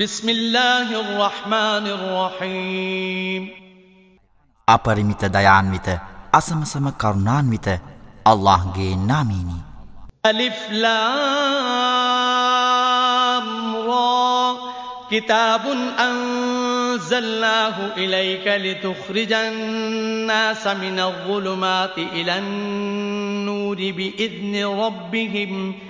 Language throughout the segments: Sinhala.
بسم الله الرحمن الرحيم أبرمت ديان ميت أسم سم كرنان ميت الله جي ناميني ألف لام را كتاب أنزلناه إليك لتخرج الناس من الظلمات إلى النور بإذن ربهم ربهم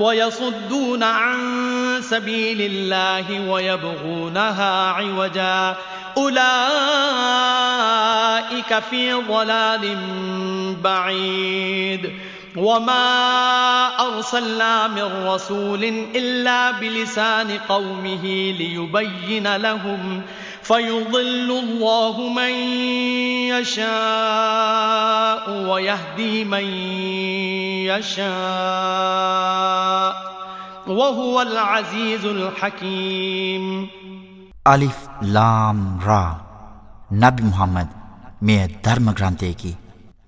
ويصدون عن سبيل الله ويبغونها عوجا. أولئك في ضلال بعيد. وما أرسلنا من رسول إلا بلسان قومه ليبين لهم. فيضل الله من يشاء ويهدي من يشاء وهو العزيز الحكيم අලිෆ් ලාම් රා නබි මුහම්මද මෙය ධර්ම ග්‍රන්ථයකි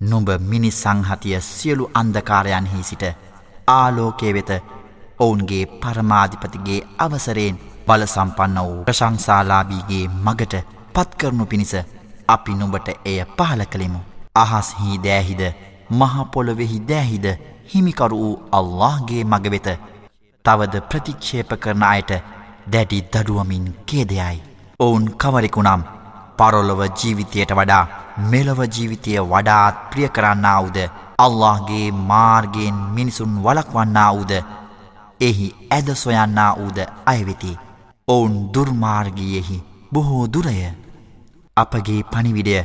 නුඹ මිනිස් සංහතිය සියලු අන්දකාරයන්හි සිට ආලෝකය වෙත ඔවුන්ගේ පරමාධිපතිගේ අවසරයෙන් බල සම්පන්න වූ ප්‍රශංසාලාබීගේ මගට පත්කරනු පිණිස අපි නුඹට එය පහල කළෙමු. අහස්හි දෑහිද මහපොළොවෙහි දෑහිද හිමිකරු වූ අල්لهගේ මගවෙත තවද ප්‍රතික්ෂේප කරන අයට දැඩි දඩුවමින් කේදයයි. ඔවුන් කවරෙකුනම් පරොලොව ජීවිතයට වඩා මෙලොව ජීවිතය වඩාත් ප්‍රිය කරන්නාවුද අල්لهගේ මාර්ගයෙන් මිනිසුන් වලක්වන්නාවුද එහි ඇද සොයන්නා වූද අයවෙති. ඔවුන් දුර්මාර්ගියෙහි බොහෝ දුරය අපගේ පනිවිඩය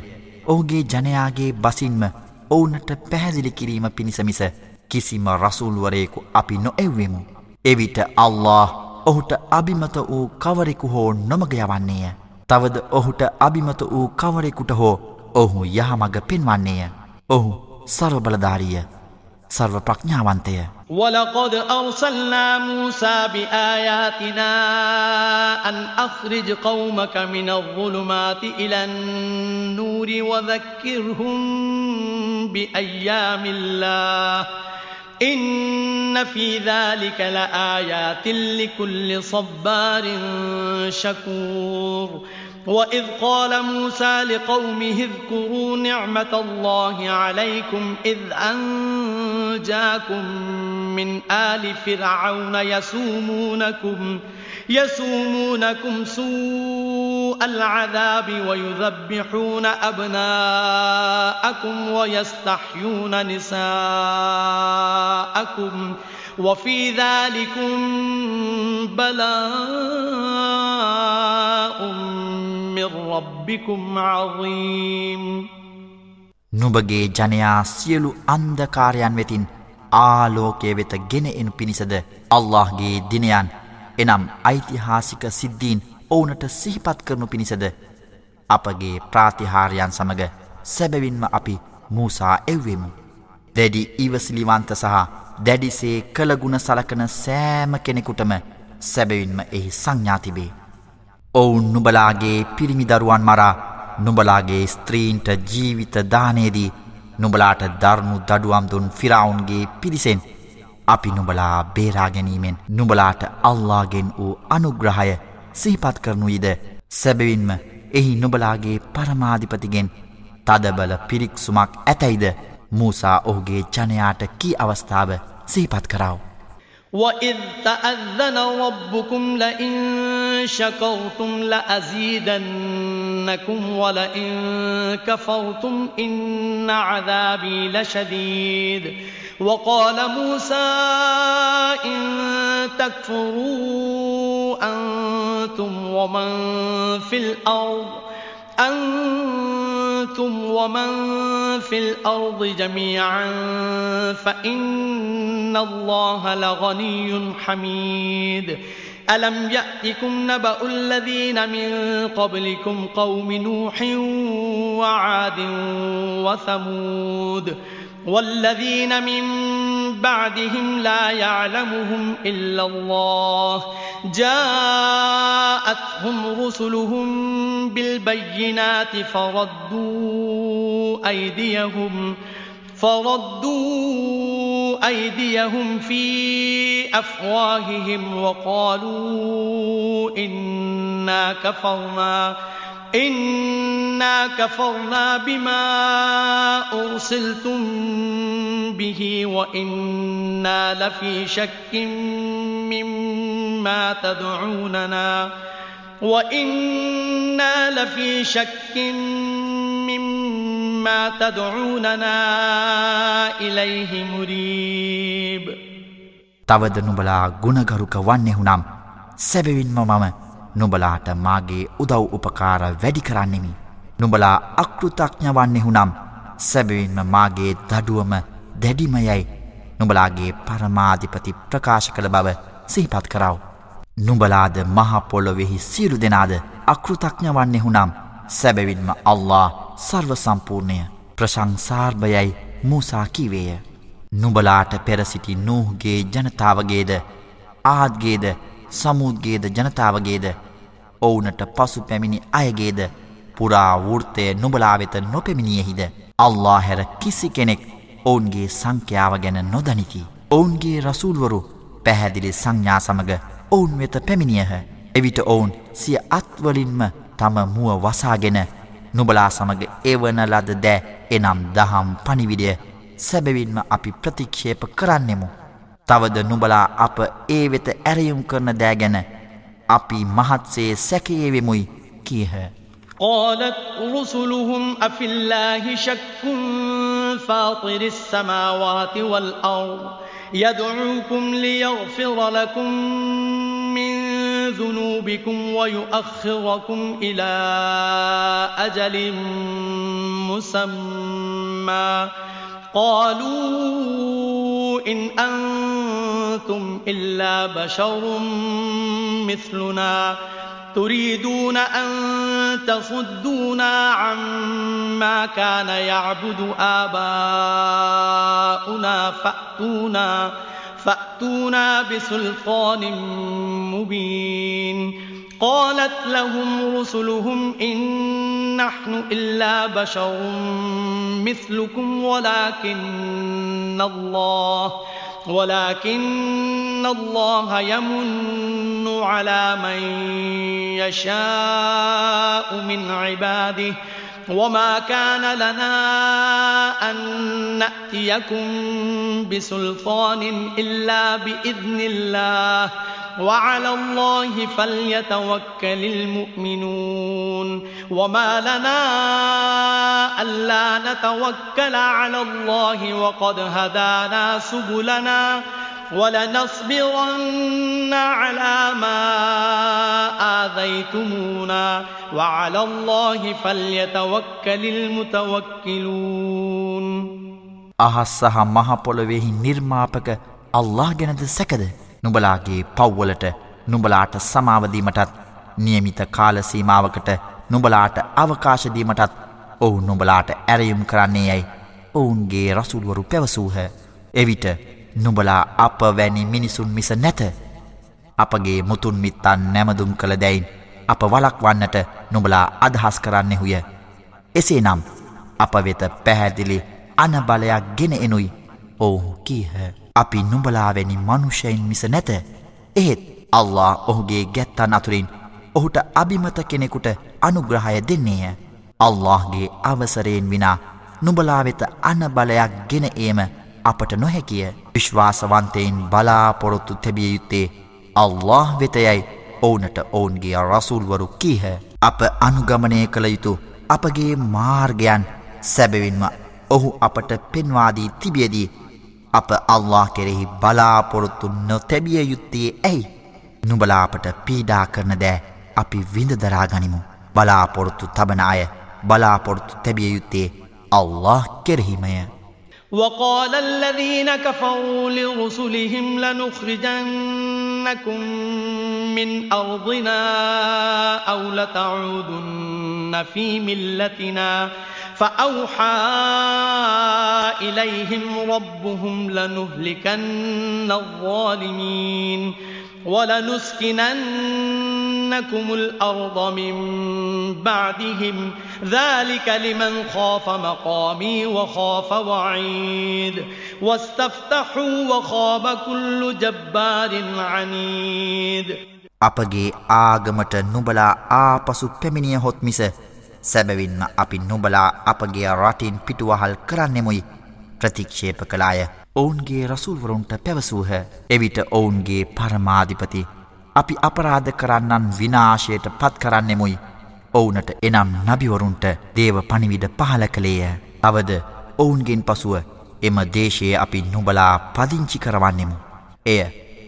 ඔහුගේ ජනයාගේ බසින්ම ඔවුනට පැහැදිලි කිරීම පිණිසමිස කිසිම රසුල්වරයෙකු අපි නොඑව්වෙමු. එවිට අල්له ඔහුට අභිමත වූ කවරෙකු හෝ නොමග යවන්නේය. තවද ඔහුට අභිමත වූ කවරෙකුට හෝ ඔහු යහමග පෙන්වන්නේය. ඔහු සර්වබලධාරිය සර්ව ප්‍රඥාවන්තය. ولقد أرسلنا موسى بآياتنا أن أخرج قومك من الظلمات إلى النور وذكرهم بأيام الله إن في ذلك لآيات لكل صبار شكور وإذ قال موسى لقومه اذكروا نعمة الله عليكم إذ أنجاكم من آل فرعون يسومونكم يسومونكم سوء العذاب ويذبحون أبناءكم ويستحيون نساءكم وفي ذلكم بلاء من ربكم عظيم නුබගේ ජනයා සියලු අන්දකාරයන් වෙතින් ආලෝකය වෙත ගෙන එනු පිණිසද අල්لهගේ දිනයන් එනම් ඓතිහාසික සිද්ධීන් ඔවුනට සිහිපත් කරනු පිණිසද අපගේ ප්‍රාතිහාරයන් සමඟ සැබවින්ම අපි මූසා එව්වෙමු. දැඩි ඉවසිලිවන්ත සහ දැඩිසේ කළගුණ සලකන සෑම කෙනෙකුටම සැබවින්ම එහි සංඥාතිබේ. ඔවුන් නුබලාගේ පිරිමිදරුවන් මරා නුබලාගේ ස්ත්‍රීන්ට ජීවිත දානයේදී නුබලාට දරුණු දඩුවම් දුන් ෆිරවුන්ගේ පිරිසෙන් අපි නුබලා බේරාගැනීමෙන් නුබලාට අල්ලාගෙන් වූ අනුග්‍රහය සිහිපත් කරනුයිද සැබවින්ම එහි නුබලාගේ පරමාධිපතිගෙන් තදබල පිරික්සුමක් ඇතැයිද මූසා ඔහුගේ ජනයාට කී අවස්ථාව සිහිපත් කරාව. وإذ تأذن ربكم لئن شكرتم لأزيدنكم ولئن كفرتم إن عذابي لشديد وقال موسى إن تكفروا أنتم ومن في الأرض أنتم ومن في الأرض جميعا فإن الله لغني حميد ألم يأتكم نبأ الذين من قبلكم قوم نوح وعاد وثمود والذين من بعدهم لا يعلمهم إلا الله. جاءتهم رسلهم بالبينات فردوا أيديهم فردوا أيديهم في أفواههم وقالوا إنا كفرنا. إنا كفرنا بما أرسلتم به وإنا لفي شك مما تدعوننا وإنا لفي شك مما تدعوننا إليه مريب තවද නුබලා ගුණගරුක වන්නෙහු නම් සැබවින්ම මම නුබලාට මාගේ උදව් උපකාර වැඩි කරන්නෙමි. නුබලා අකෘතඥවන්නෙහු නම් සැබවින්ම මාගේ දඩුවම දැඩිමයයි නුබලාගේ පරමාධිපති ප්‍රකාශ කළ බව සිහිපත් කරව. නුබලාද මහපොල්ලොවෙහි සියලු දෙනාද අකෘතඥවන්නෙහු නම් සැබවින්ම අල්له සර්ව සම්පූර්ණය ප්‍රශංසාර්භයයි මූසාකිවේය. නුබලාට පෙරසිටි නූහගේ ජනතාවගේද ආත්ගේද සමුද්ගේද ජනතාවගේද ඔවුනට පසු පැමිණි අයගේද පුරා වෘර්තය නුබලා වෙත නොපැමිණියෙහිද අල්ලා හැර කිසි කෙනෙක් ඔවුන්ගේ සංඛ්‍යාව ගැන නොදනිති. ඔවුන්ගේ රසූල්වරු පැහැදිලි සංඥා සමග ඔවුන් වෙත පැමිණියහ. එවිට ඔවුන් සිය අත්වලින්ම තම මුව වසාගෙන නුබලා සමඟ එවන ලද දෑ එනම් දහම් පනිවිඩය සැබවින්ම අපි ප්‍රතික්ෂේප කරන්නෙමු. තවද නුබලා අප ඒ වෙත ඇරයුම් කරන දෑගැන අපි මහත්සේ සැකයේවෙමුයි කියහ. قالت رسلهم أفي الله شك فاطر السماوات والأرض يدعوكم ليغفر لكم من ذنوبكم ويؤخركم إلى أجل مسمى قالوا إن أنتم إلا بشر مثلنا تريدون أن تصدونا عما كان يعبد آباؤنا فأتونا فأتونا بسلطان مبين قالت لهم رسلهم إن نحن إلا بشر مثلكم ولكن الله ولكن الله يمن على من يشاء من عباده وما كان لنا أن نأتيكم بسلطان إلا بإذن الله وعلى الله فليتوكل المؤمنون. وما لنا ألا نتوكل على الله وقد هدانا سبلنا ولنصبرن على ما آذيتمونا. وعلى الله فليتوكل المتوكلون. අහස් مها මහ පොළොවේහි නිර්මාපක අල්ලාහ් ගැනද නුබලාගේ පව්වලට නුබලාට සමාවදීමටත් නියමිත කාලසීමාවකට නුබලාට අවකාශදීමටත් ඔවු නුබලාට ඇරයුම් කරන්නේ යැයි ඔවුන්ගේ රසුල්වරු පැවසූහ. එවිට නුබලා අප වැනි මිනිසුන් මිස නැත. අපගේ මුතුන් මිත්තන් නැමදුම් කළ දැයින් අප වලක්වන්නට නුබලා අදහස් කරන්නෙහුය. එසේ නම් අප වෙත පැහැදිලි අනබලයක් ගෙන එනුයි ඔවුහු කීහ. අපි නුඹලාවැනි මනුෂයෙන් මිස නැත. එහෙත් අල්له ඔහුගේ ගැත්තන් අතුරින් ඔහුට අභිමත කෙනෙකුට අනුග්‍රහය දෙන්නේය. අල්لهගේ අවසරයෙන් විනා නුඹලාවෙත අනබලයක් ගෙන ඒම අපට නොහැකිය. විශ්වාසවන්තයෙන් බලාපොරොත්තු තැබිය යුත්තේ අල්له වෙතයයි ඕනට ඔවුන්ගේ රසුල්වරු කීහ. අප අනුගමනය කළ යුතු අපගේ මාර්ගයන් සැබවින්ම ඔහු අපට පෙන්වාදී තිබියදී අප අල්له කෙරෙහි බලාපොරොත්තු නොතැබිය යුත්තේ ඇයි? නුබලාපට පීඩා කරන දෑ අපි විඳදරාගනිමු බලාපොරොත්තු තබන අය බලාපොරොත්තු තැබිය යුත්තේ අල්له කෙරෙහිමය. وقال الذين كفروا لرسلهم لنخرجنكم من أرضنا أو لتعودن في ملتنا ۖ فأوحى إليهم ربهم لنهلكن الظالمين ولنسكننكم الأرض من بعدهم ذلك لمن خاف مقامي وخاف وعيد واستفتحوا وخاب كل جبار عنيد අපගේ ආගමට නුබලා ආපසු පැමිණිය හොත් මිස සැබවින්ම අපි නුබලා අපගේ රටින් පිටුවහල් කරන්නෙමුයි. ප්‍රතික්ෂේප කලාය ඔවුන්ගේ රසුල්වරුන්ට පැවසූහ. එවිට ඔවුන්ගේ පරමාධිපති අපි අපරාධ කරන්නන් විනාශයට පත් කරන්නෙමුයි. ඔවුනට එනම් නබිවරුන්ට දේව පනිවිඩ පහල කළේය. අවද ඔවුන්ගෙන් පසුව එම දේශයේ අපි නුබලා පදිංචි කරවන්නෙමු. එය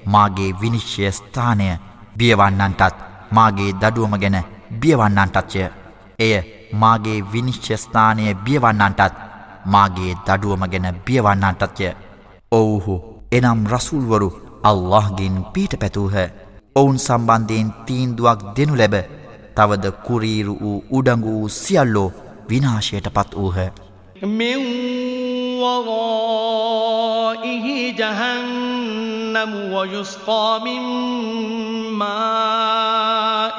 මාගේ විනිශ්චය ස්ථානය බියවන්නන්ටත් මාගේ දඩුවම ගැන බියවන්නන්ටත්ය. එය මාගේ විනිශ්්‍ය ස්ථානය බියවන්නන්ටත් මාගේ දඩුවම ගැන බියවන්නන්ටත්ය. ඔවුහු එනම් රසුල්වරු අල්لهගෙන් පීට පැතුූහ. ඔවුන් සම්බන්ධයෙන් තීන්දුවක් දෙනු ලැබ තවද කුරීරු වූ උඩඟු වූ සියල්ලෝ විනාශයට පත් වූහ. وَرَائِهِ جَهَنَّمُ وَيُسْقَى مِن مَّاءٍ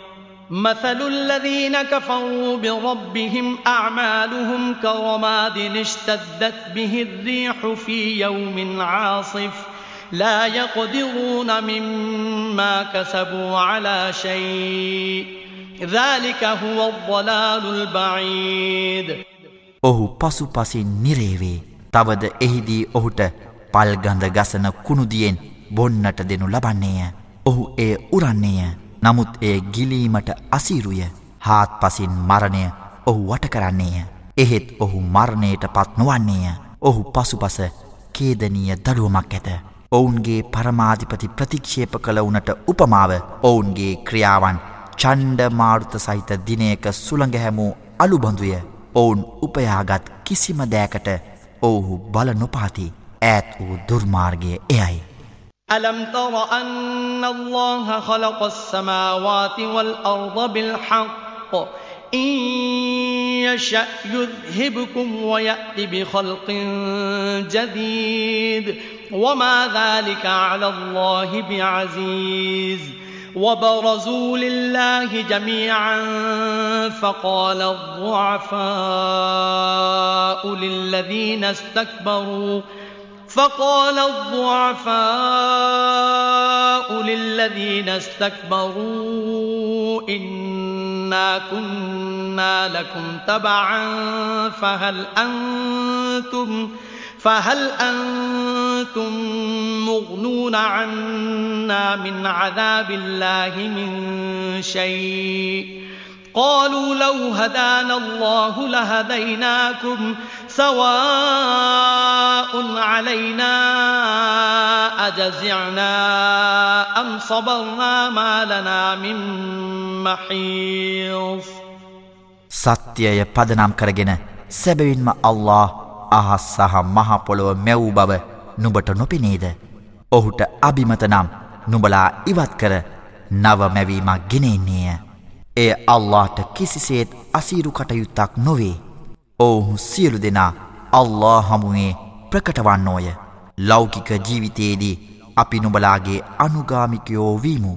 مثل الذين كفروا بربهم أعمالهم كرماد اشتدت به الريح في يوم عاصف لا يقدرون مما كسبوا على شيء ذلك هو الضلال البعيد ඔහු පසු පසින් නිරේවේ තවද එහිදී ඔහුට පල්ගඳ ගසන කුණුදියෙන් බොන්නට දෙනු ලබන්නේය ඔහු ඒ උරන්නේය නමුත් ඒ ගිලීමට අසීරුය. හාත් පසින් මරණය ඔහු වට කරන්නේය. එහෙත් ඔහු මරණයට පත් නොවන්නේය. ඔහු පසුපස කේදනීය දඩුවමක් ඇත. ඔවුන්ගේ පරමාධිපති ප්‍රතික්ෂේප කළ වනට උපමාව ඔවුන්ගේ ක්‍රියාවන් චන්්ඩ මාර්ථ සහිත දිනයක සුළඟහැමූ අලුබඳුය. ඔවුන් උපයාගත් කිසිම දෑකට ඔවුහු බල නොපාති. ඈත් වූ දුර්මාර්ගය එයයි. ألم تر أن الله خلق السماوات والأرض بالحق؟ إن يشأ يذهبكم ويأت بخلق جديد. وما ذلك على الله بعزيز. وبرزوا لله جميعا فقال الضعفاء للذين استكبروا فقال الضعفاء للذين استكبروا إنا كنا لكم تبعا فهل أنتم فهل أنتم مغنون عنا من عذاب الله من شيء؟ قالوا لو هدانا الله لهديناكم سواء علينا أجزعنا أم صبرنا ما لنا من محيص සත්‍යය පදනම් කරගෙන සැබවින්ම අල්له අහස් සහ මහපොළොව මැව් බව නුබට නොපිනේද? ඔහුට අභිමතනම් නුබලා ඉවත් කර නව මැවීමක් ගෙනෙන්නේය. එය අල්لهට කිසිසේත් අසීරු කටයුත්තක් නොවේ. ඔවුහු සියලු දෙනා අල්ලා හමුුවේ ප්‍රකටවන්නෝය. ලෞකික ජීවිතයේදී අපි නුබලාගේ අනුගාමිකයෝ වීමු.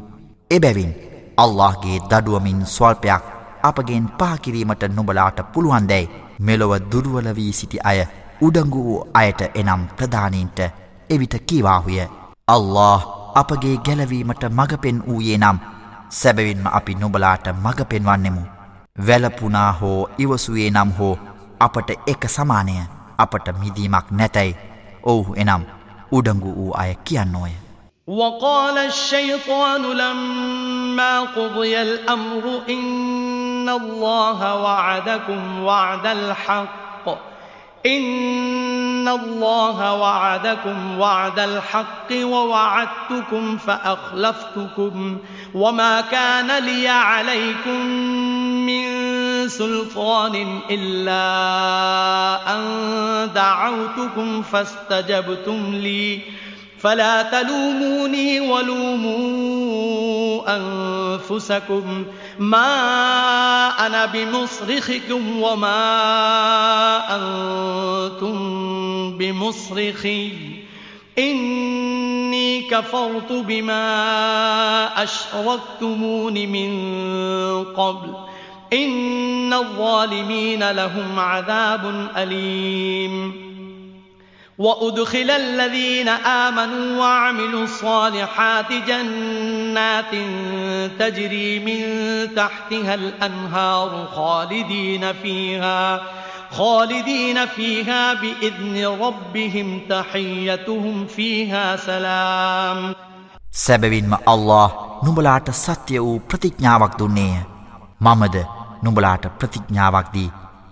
එබැවින් අල්لهගේ දඩුවමින් ස්වල්පයක් අපගෙන් පාකිරීමට නුබලාට පුළුවන්දැයි මෙලොව දුරුවලවී සිටි අය උඩංගු වූ අයට එනම් ප්‍රධානීන්ට එවිට කීවාහුය. අල්له අපගේ ගැලවීමට මඟපෙන් වූයේ නම් සැබවින්ම අපි නොබලාට මඟ පෙන්වන්නෙමු වැලපුනා හෝ ඉවසුයේ නම් හෝ අපට එක සමානය අපට මිදීමක් නැතැයි ඔවුහු එනම් උඩංගු වූ අය කියන්නෝය. وقال الشيطان لما قضي الأمر إن الله وعدكم وعد الحق إن إن الله وعدكم وعد الحق ووعدتكم فأخلفتكم وما كان لي عليكم من سلطان إلا أن دعوتكم فاستجبتم لي. فلا تلوموني ولوموا أنفسكم. ما أنا بمصرخكم وما أنتم بمصرخي. إني كفرت بما أشركتمون من قبل. إن الظالمين لهم عذاب أليم وأدخل الذين آمنوا وعملوا الصالحات جنات تجري من تحتها الأنهار خالدين فيها خالدين فيها بإذن ربهم تحيتهم فيها سلام සැබවින්ම අල්له නුඹලාට සත්‍ය වූ ප්‍රතිඥාවක් දුන්නේය. මමද නුඹලාට ප්‍රතිඥ්ඥාවක් දී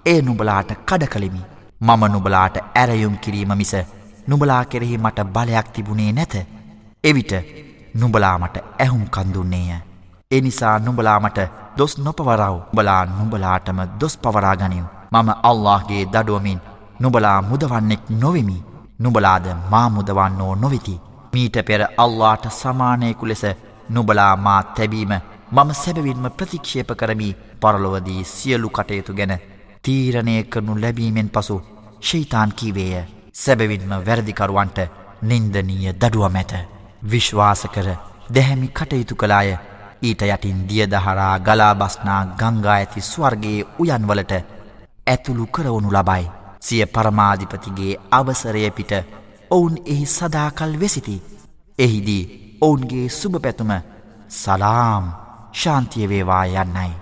ඒ නුඹලාට කඩ කළෙමි මම නුබලාට ඇරයුම් කිරීම මිස නුබලා කෙරෙහි මට බලයක් තිබුණේ නැත. එවිට නුබලාමට ඇහුම් කන්දුන්නේය. එනිසා නුබලාමට දොස් නොපවරව් බලා නුබලාටම දොස් පවරාගනිව්. මම අල්لهගේ දඩුවමින් නුබලා මුදවන්නෙක් නොවෙමි. නුබලාද මා මුදවන්නෝ නොවෙති. මීට පෙර අල්ලාට සමානයකු ලෙස නුබලා මා තැබීම මම සැබවින්ම ප්‍රතික්ෂේප කරමි පරලොවදී සියලු කටයුතු ගැන තීරණය කරනු ලැබීමෙන් පසු ශීතාන් කීවේය සැබවින්ම වැරදිකරුවන්ට නින්දනීය දඩුවම ඇත. විශ්වාස කර දැහැමි කටයුතු කලාය ඊට යටින් දියදහරා ගලාබස්නා ගංගා ඇති ස්වර්ගයේ උයන්වලට ඇතුළු කරවනු ලබයි. සිය පරමාධිපතිගේ අවසරය පිට ඔවුන් එහි සදාකල් වෙසිති. එහිදී ඔවුන්ගේ සුභ පැතුම සලාම් ශාන්තියවේවා යන්නයි.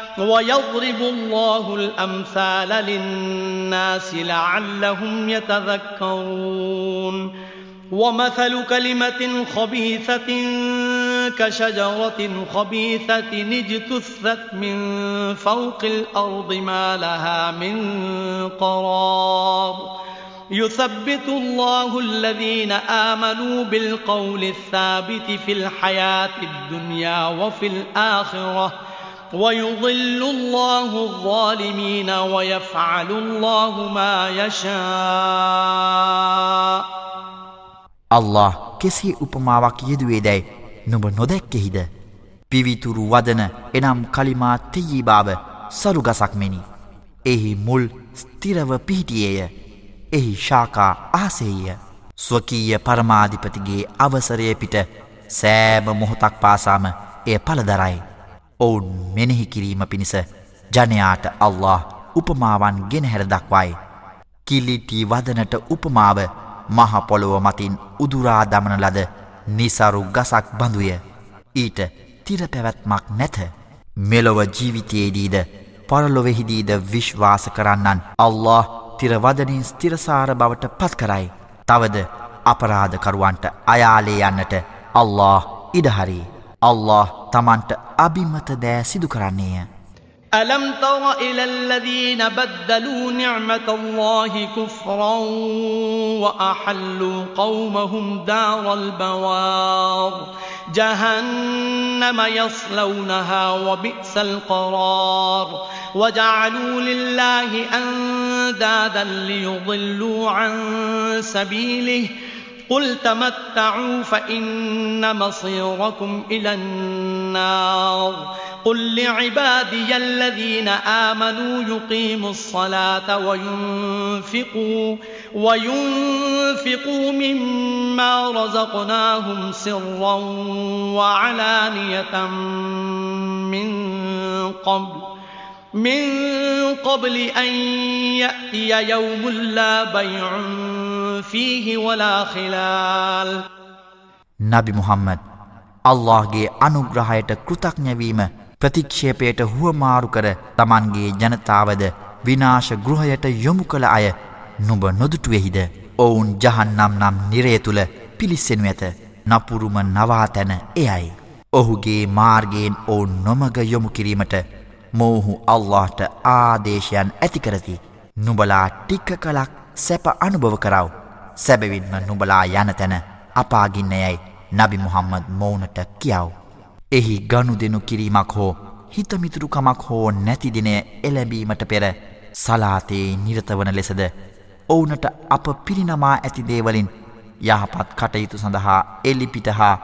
ويضرب الله الأمثال للناس لعلهم يتذكرون. ومثل كلمة خبيثة كشجرة خبيثة اجتثت من فوق الأرض ما لها من قرار. يثبت الله الذين آمنوا بالقول الثابت في الحياة الدنيا وفي الآخرة. ويضل الله الظالمين ويفعل الله ما يشاء. අල්له කෙසේ උපමාවක් යෙදුවේ දැයි නුඹ නොදැක්කෙහිද? පිවිතුරු වදන එනම් කලිමා තෙයී බාව සරුගසක් මෙනි. එහි මුල් ස්තිරව පිහිටියේය. එහි ශාකා ආසේය ස්වකීය පරමාධිපතිගේ අවසරය පිට සෑම මොහොතක් පාසාම එය පළදරයි. ඔවුන් මෙනෙහි කිරීම පිණිස ජනයාට අල්له උපමාවන් ගෙනහැර දක්වයි. කිලිටි වදනට උපමාව මහපොළොව මතින් උදුරා දමන ලද නිසරු ගසක් බඳුය. ඊට තිර පැවැත්මක් නැත. මෙලොව ජීවිතයේදීද පරලොවෙහිදීද විශ්වාස කරන්නන් අල්له තිරවදනින් ස්තිරසාර බවට පත් කරයි. තවද අපරාධකරුවන්ට අයාලේ යන්නට අල්له ඉඩහරී. අල්له තමන්ට අභිමත දෑ සිදු කරන්නේය. ألم تر إلى الذين بدلوا نعمة الله كفرا وأحلوا قومهم دار البوار جهنم يصلونها وبئس القرار وجعلوا لله أندادا ليضلوا عن سبيله قل تمتعوا فإن مصيركم إلى النار قل لعبادي الذين آمنوا يقيموا الصلاة وينفقوا وينفقوا مما رزقناهم سرا وعلانية من قبل من قبل أن يأتي يوم لا بيع فيه ولا خلال නබි මුහම්මද් අල්ලාහ්ගේ අනුග්‍රහයට කෘතඥවීම ප්‍රතික්ෂේපයට හුවමාරු කර තමන්ගේ ජනතාවද විනාශ ගෘහයට යොමු කළ අය නුඹ නොදුටුවෙහිද ඔවුන් ජහන්නම් නම් නිරය තුළ පිලිස්සෙනු ඇත නපුරුම නවාතැන එයයි. ඔහුගේ මාර්ගයෙන් ඔවුන් නොමග යොමු කිරීමට මොවුහු අල්لهට ආදේශයන් ඇතිකරති නුබලා ටික්ක කලක් සැප අනුභව කරව. සැබවින්ම නුබලා යන තැන අපාගින්නයයි නබි මුහම්මද මෝනට කියව්. එහි ගණු දෙනු කිරීමක් හෝ හිතමිතුරුකමක් හෝ නැතිදිනය එලැබීමට පෙර සලාතයේ නිරතවන ලෙසද ඔවුනට අප පිරිනමා ඇති දේවලින් යහපත් කටයුතු සඳහා එල්ලිපිට හා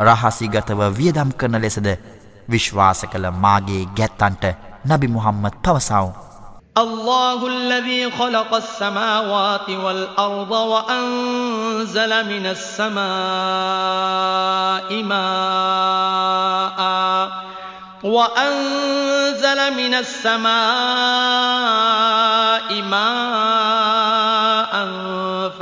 රහසිගතව වියදම් කරන ලෙසද විශ්වාස කළ මාගේ ගැත්තන්ට නබි මුහම්මත් පවසාව. الله الذي خلق السماوات والأرض وأنزل من السماء ماءً وأنزل من السماء ماء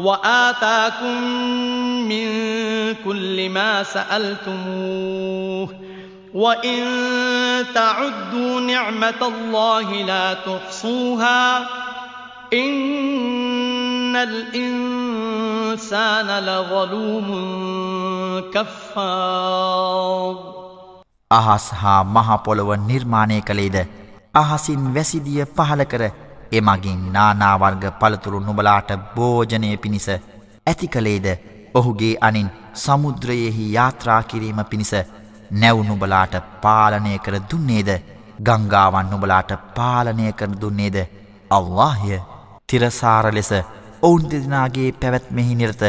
وآتاكم من كل ما سألتموه وإن تعدوا نعمة الله لا تحصوها إن الإنسان لظلوم كفار අහස් හා මහ පොළොව නිර්මාණය කළේද අහසින් වැසිදිය පහල කර එමගින් නානාවර්ග පළතුරු නුබලාට භෝජනය පිණිස ඇති කළේද? ඔහුගේ අනින් සමුද්‍රයෙහි යාත්‍රා කිරීම පිණිස නැව්නුබලාට පාලනය කර දුන්නේද? ගංගාවන් නුබලාට පාලනය කර දුන්නේද? අල්لهය තිරසාර ලෙස ඔවුන් දෙදනාගේ පැවැත්මෙහි නිරත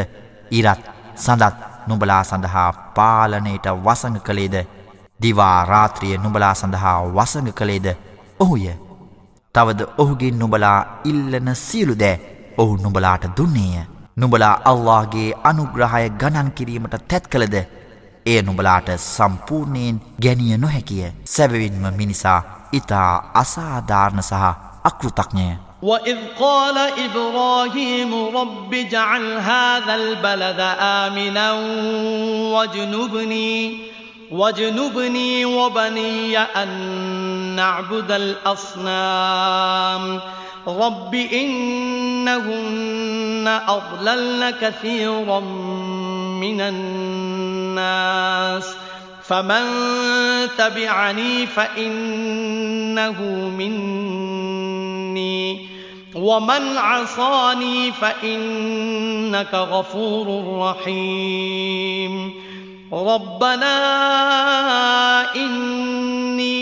ඉරත් සඳත් නුබලා සඳහා පාලනයට වසඟ කළේද? දිවා රාත්‍රිය නුබලා සඳහා වසඟ කළේද? ඔහුය තවද ඔහුගේ නුබලා ඉල්ලන සියලු දෑ ඔහු නුබලාට දුන්නේය. නුබලා අල්لهගේ අනුග්‍රහය ගණන් කිරීමට තැත් කළද එය නුබලාට සම්පූර්ණයෙන් ගැනිය නොහැකිය සැබවින්ම මිනිසා ඉතා අසාධාරණ සහ අකෘතක්ඥය. وَإِذْ قَالَ إِبْرَاهِيمُ رَبِّ جَعَلْ هَذَا الْبَلَدَ آمِنًا وَاجْنُبْنِي واجنبني وبني أن نعبد الأصنام. رب إنهن أضللن كثيرا من الناس. فمن تبعني فإنه مني. ومن عصاني فإنك غفور رحيم. ربنا إني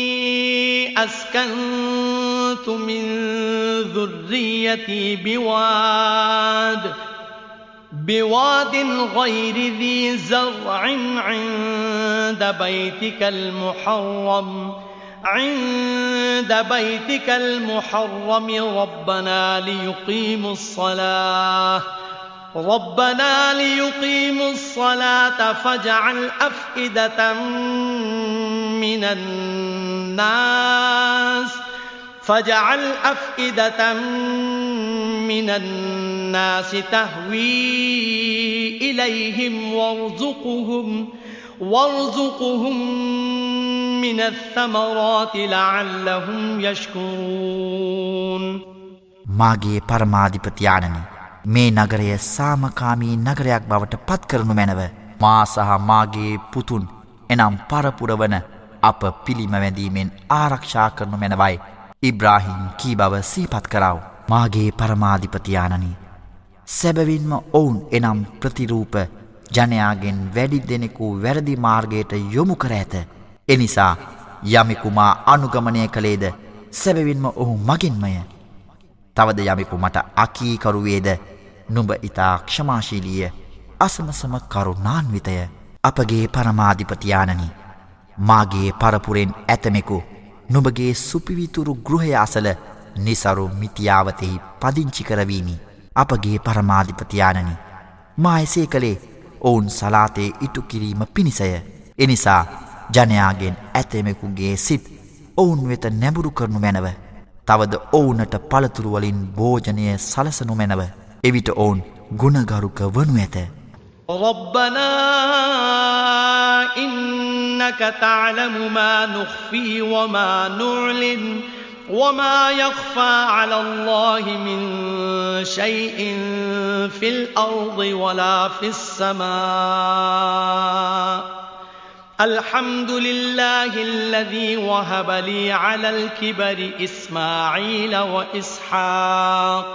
أسكنت من ذريتي بواد بواد غير ذي زرع عند بيتك المحرم. عند بيتك المحرم ربنا ليقيموا الصلاة. ربنا ليقيموا الصلاة فاجعل أفئدة من الناس فاجعل أفئدة من الناس تهوي إليهم وارزقهم وارزقهم من الثمرات لعلهم يشكرون මාගේ පරමාධිපතියානනි මේ නගරය සාමකාමී නගරයක් බවට පත්කරනු මැනව. මා සහ මාගේ පුතුන් එනම් පරපුරවන අප පිළිමවැඳීමෙන් ආරක්ෂා කරනු මැනවයි. ඉබ්‍රාහිම් කී බව සීපත් කරව. මාගේ පරමාධිපතියානනි සැබවින්ම ඔවුන් එනම් ප්‍රතිරූප ජනයාගෙන් වැඩි දෙනෙකු වැරදි මාර්ගයට යොමු කර ඇත. එනිසා යමිකුමා අනුගමනය කළේද? සැබවින්ම ඔහු මගෙන්මය. තවද යමෙකු මට අකීකරුවේද? නුඹ ඉතා ක්ෂමාශීලිය අසමසම කරුණාන්විතය අපගේ පරමාධිපතියානනි මාගේ පරපුරෙන් ඇතමෙකු නුබගේ සුපිවිතුරු ගෘහය අසල නිසරු මිතියාවතෙහි පදිංචි කරවීමි. අපගේ පරමාධිපතියානනි මා එසේ කළේ ඔවුන් සලාතේ ඉටු කිරීම පිණිසය. එනිසා ජනයාගෙන් ඇතෙමෙකුගේ සිත් ඔවුන් වෙත නැබුරු කරනු මැනව. තවද ඔවුනට පළතුරුවලින් භෝජනය සලසනු මැනව. එවිට ඔවුන් ගුණගරුක වනු ඇත ربنا إنك تعلم ما نخفي وما نعلن وما يخفى على الله من شيء في الأرض ولا في السماء الحمد لله الذي وهب لي على الكبر إسماعيل وإسحاق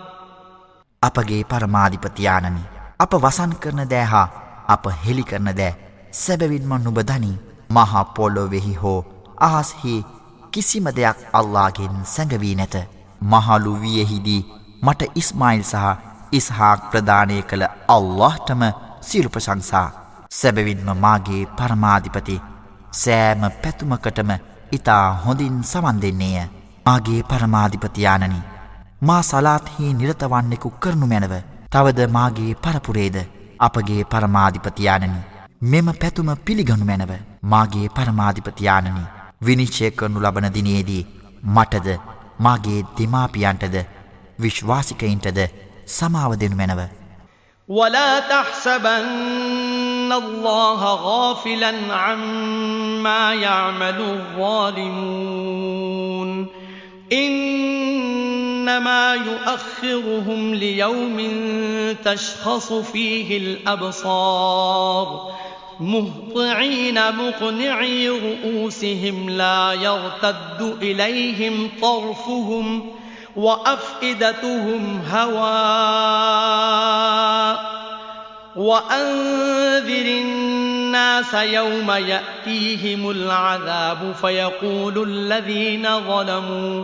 අපගේ පරමාධිපතියානනි අප වසන් කරන දෑ හා අප හෙළි කරන දෑ සැබවින්ම නුබ දනී. මහා පොල්ලොවෙහි හෝ අහස්හි කිසිම දෙයක් අල්ලාගෙන් සැඟවී නැත. මහලු වියහිදී මට ඉස්මයිල් සහ ඉස්හාක් ප්‍රධානය කළ අල්لهටම සිරු ප්‍රශංසා සැබවින්ම මාගේ පරමාධිපති සෑම පැතුමකටම ඉතා හොඳින් සවන් දෙන්නේය. ආගේ පරමාධිපතියානනි මා සලාත්හි නිරතවන්නෙකු කරනු මැනව තවද මාගේ පරපුරේද අපගේ පරමාධිපතියානනි මෙම පැතුම පිළිගනු මැනව මාගේ පරමාධිපතියානනි විනිශ්චය කරනු ලබන දිනයේදී මටද මාගේ දෙමාපියන්ටද විශ්වාසිකයින්ටද සමාව දෙනු මැනව ولا تحسبن الله غافلا عما يعمل الظالمون إنما يؤخرهم ليوم تشخص فيه الأبصار مهطعين مقنعي رؤوسهم لا يرتد إليهم طرفهم وأفئدتهم هواء وأنذر الناس يوم يأتيهم العذاب فيقول الذين ظلموا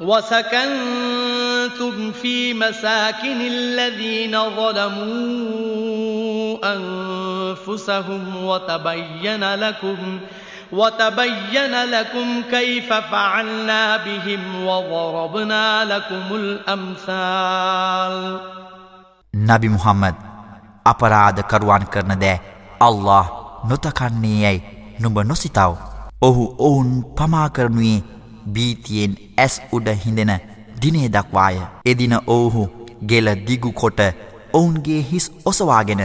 وسكنتم في مساكن الذين ظلموا أنفسهم وتبين لكم وتبين لكم كيف فعلنا بهم وضربنا لكم الأمثال. نبي محمد අපරාධ කරුවන් කරන දෑ අල්له නොතකන්නේයැයි නුඹ නොසිතාව ඔහු ඔවුන් පමාකරනුයේ බීතියෙන් ඇස් උඩ හිඳෙන දිනේ දක්වාය. එදින ඔවුහු ගෙල දිගුකොට ඔවුන්ගේ හිස් ඔසවාගෙන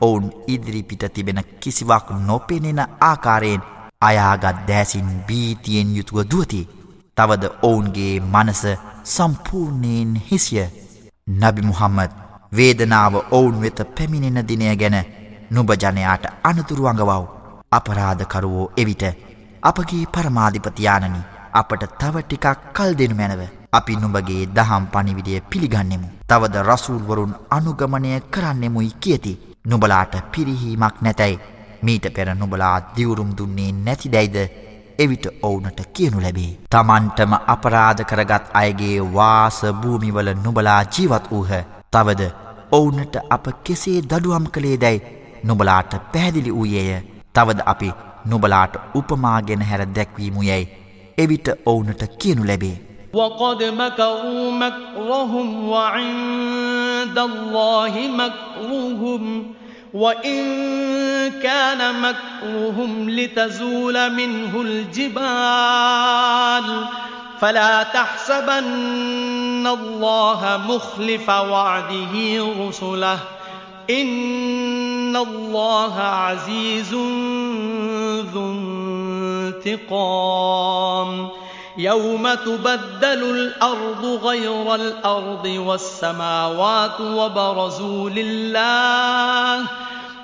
ඔවුන් ඉදිරිපිට තිබෙන කිසිවක් නොපෙනෙන ආකාරයෙන් අයාගත් දෑසින් බීතියෙන් යුතුව දුවති. තවද ඔවුන්ගේ මනස සම්පූර්ණයෙන් හිසිය. නබි මුහම්මද වේදනාව ඔවුන් වෙත පැමිණෙන දිනය ගැන නුබජනයාට අනතුරුවඟවව් අපරාධකරුවෝ එවිට අපගේ පරමාධිපතියානනි අපට තව ටිකක් කල් දෙනු මැනව අපි නුඹගේ දහම් පනිවිඩිය පිළිගන්නෙමු. තවද රසූල්වරුන් අනුගමනය කරන්නෙමුයි කියති. නුබලාට පිරිහීමක් නැතැයි මීට පෙර නුබලා දිවුරුම් දුන්නේ නැතිදැයිද එවිට ඔවුනට කියනු ලැබේ. තමන්ටම අපරාධ කරගත් අයගේ වාස භූමිවල නුබලා ජීවත් වූහ. තවද ඔවුනට අප කෙසේ දඩුවම් කළේ දැයි නුබලාට පැහැදිලි වූයේය. තවද අපි නුබලාට උපමාගෙන හැර දැක්වීමු යැයි එවිට ඔවුනට කියනු ලැබේ. وقد مكروا مكرهم وعند الله مكرهم وإن كان مكرهم لتزول منه الجبال فلا تحسبن الله مخلف وعده رسله إن الله عزيز ذو انتقام يوم تبدل الأرض غير الأرض والسماوات وبرزوا لله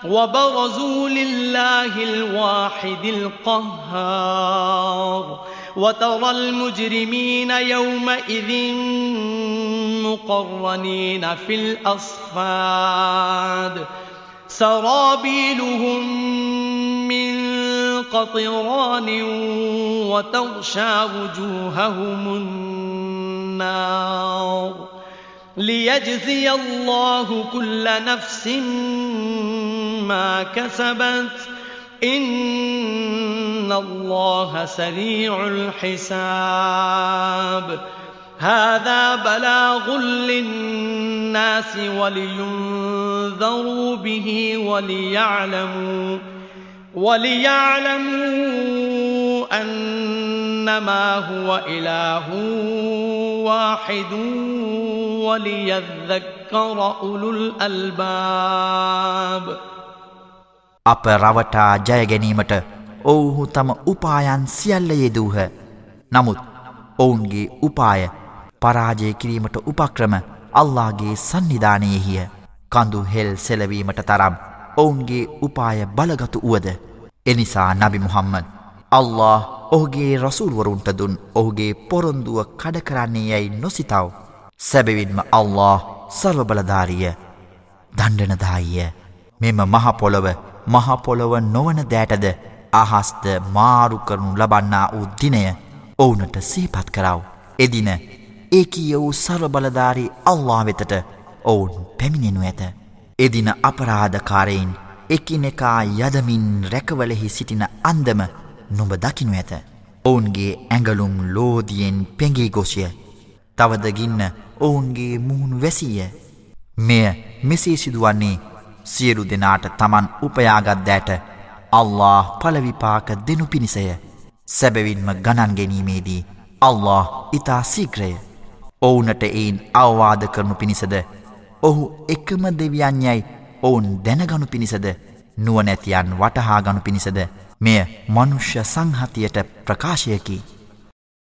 وبرزوا لله الواحد القهار. وترى المجرمين يومئذ مقرنين في الأصفاد. سرابيلهم من قطران وتغشى وجوههم النار ليجزي الله كل نفس ما كسبت إن الله سريع الحساب هذا بلاغ للناس ولينذروا به وليعلموا وليعلموا أنما هو إله واحد وليذكر أولو الألباب අප රවටා ජයගැනීමට ඔවුහු තම උපායන් සියල්ල යෙදූහ. නමුත් ඔවුන්ගේ උපාය පරාජය කිරීමට උපක්‍රම අල්ලාගේ සන්නිධානයෙහිය. කඳු හෙල් සෙලවීමට තරම් ඔවුන්ගේ උපාය බලගතු වුවද? එනිසා නබි මුහම්මද අල්له ඔහුගේ රසුල්වරුන්ට දුන් ඔහුගේ පොරොන්දුව කඩකරන්නේ යැයි නොසිතාව. සැබවින්ම අල්له සර්වබලධාරිය දණ්ඩනදායිය. මෙම මහපොළොව මහපොළොව නොවන දෑටද අහස්ද මාරු කරනු ලබන්නා වූ දිනය ඔවුනට සීපත් කරව. එදින ඒකීය වූ සර්වබලධාරී අල්ලා වෙතට ඔවුන් පැමිණෙනු ඇත. එදින අපරාධකාරයෙන් එකිනෙකා යදමින් රැකවලෙහි සිටින අන්දම නොඹ දකිනු ඇත. ඔවුන්ගේ ඇඟලුම් ලෝදියෙන් පෙඟී ගොසිය. තවදගින්න ඔවුන්ගේ මුහුණු වැසීය. මෙය මෙසේ සිදුවන්නේ සියලු දෙනාට තමන් උපයාගත්දෑට අල්له පලවිපාක දෙනු පිණිසය. සැබවින්ම ගණන්ගැනීමේදී අල්له ඉතා සීක්‍රය. ඔවුනට එයින් අවවාද කරනු පිණිසද? ඔහු එකම දෙවියන් යැයි ඔවුන් දැනගනු පිණිසද? නුවනැතියන් වටහාගනු පිණිසද? මෙය මනුෂ්‍ය සංහතියට ප්‍රකාශයකි.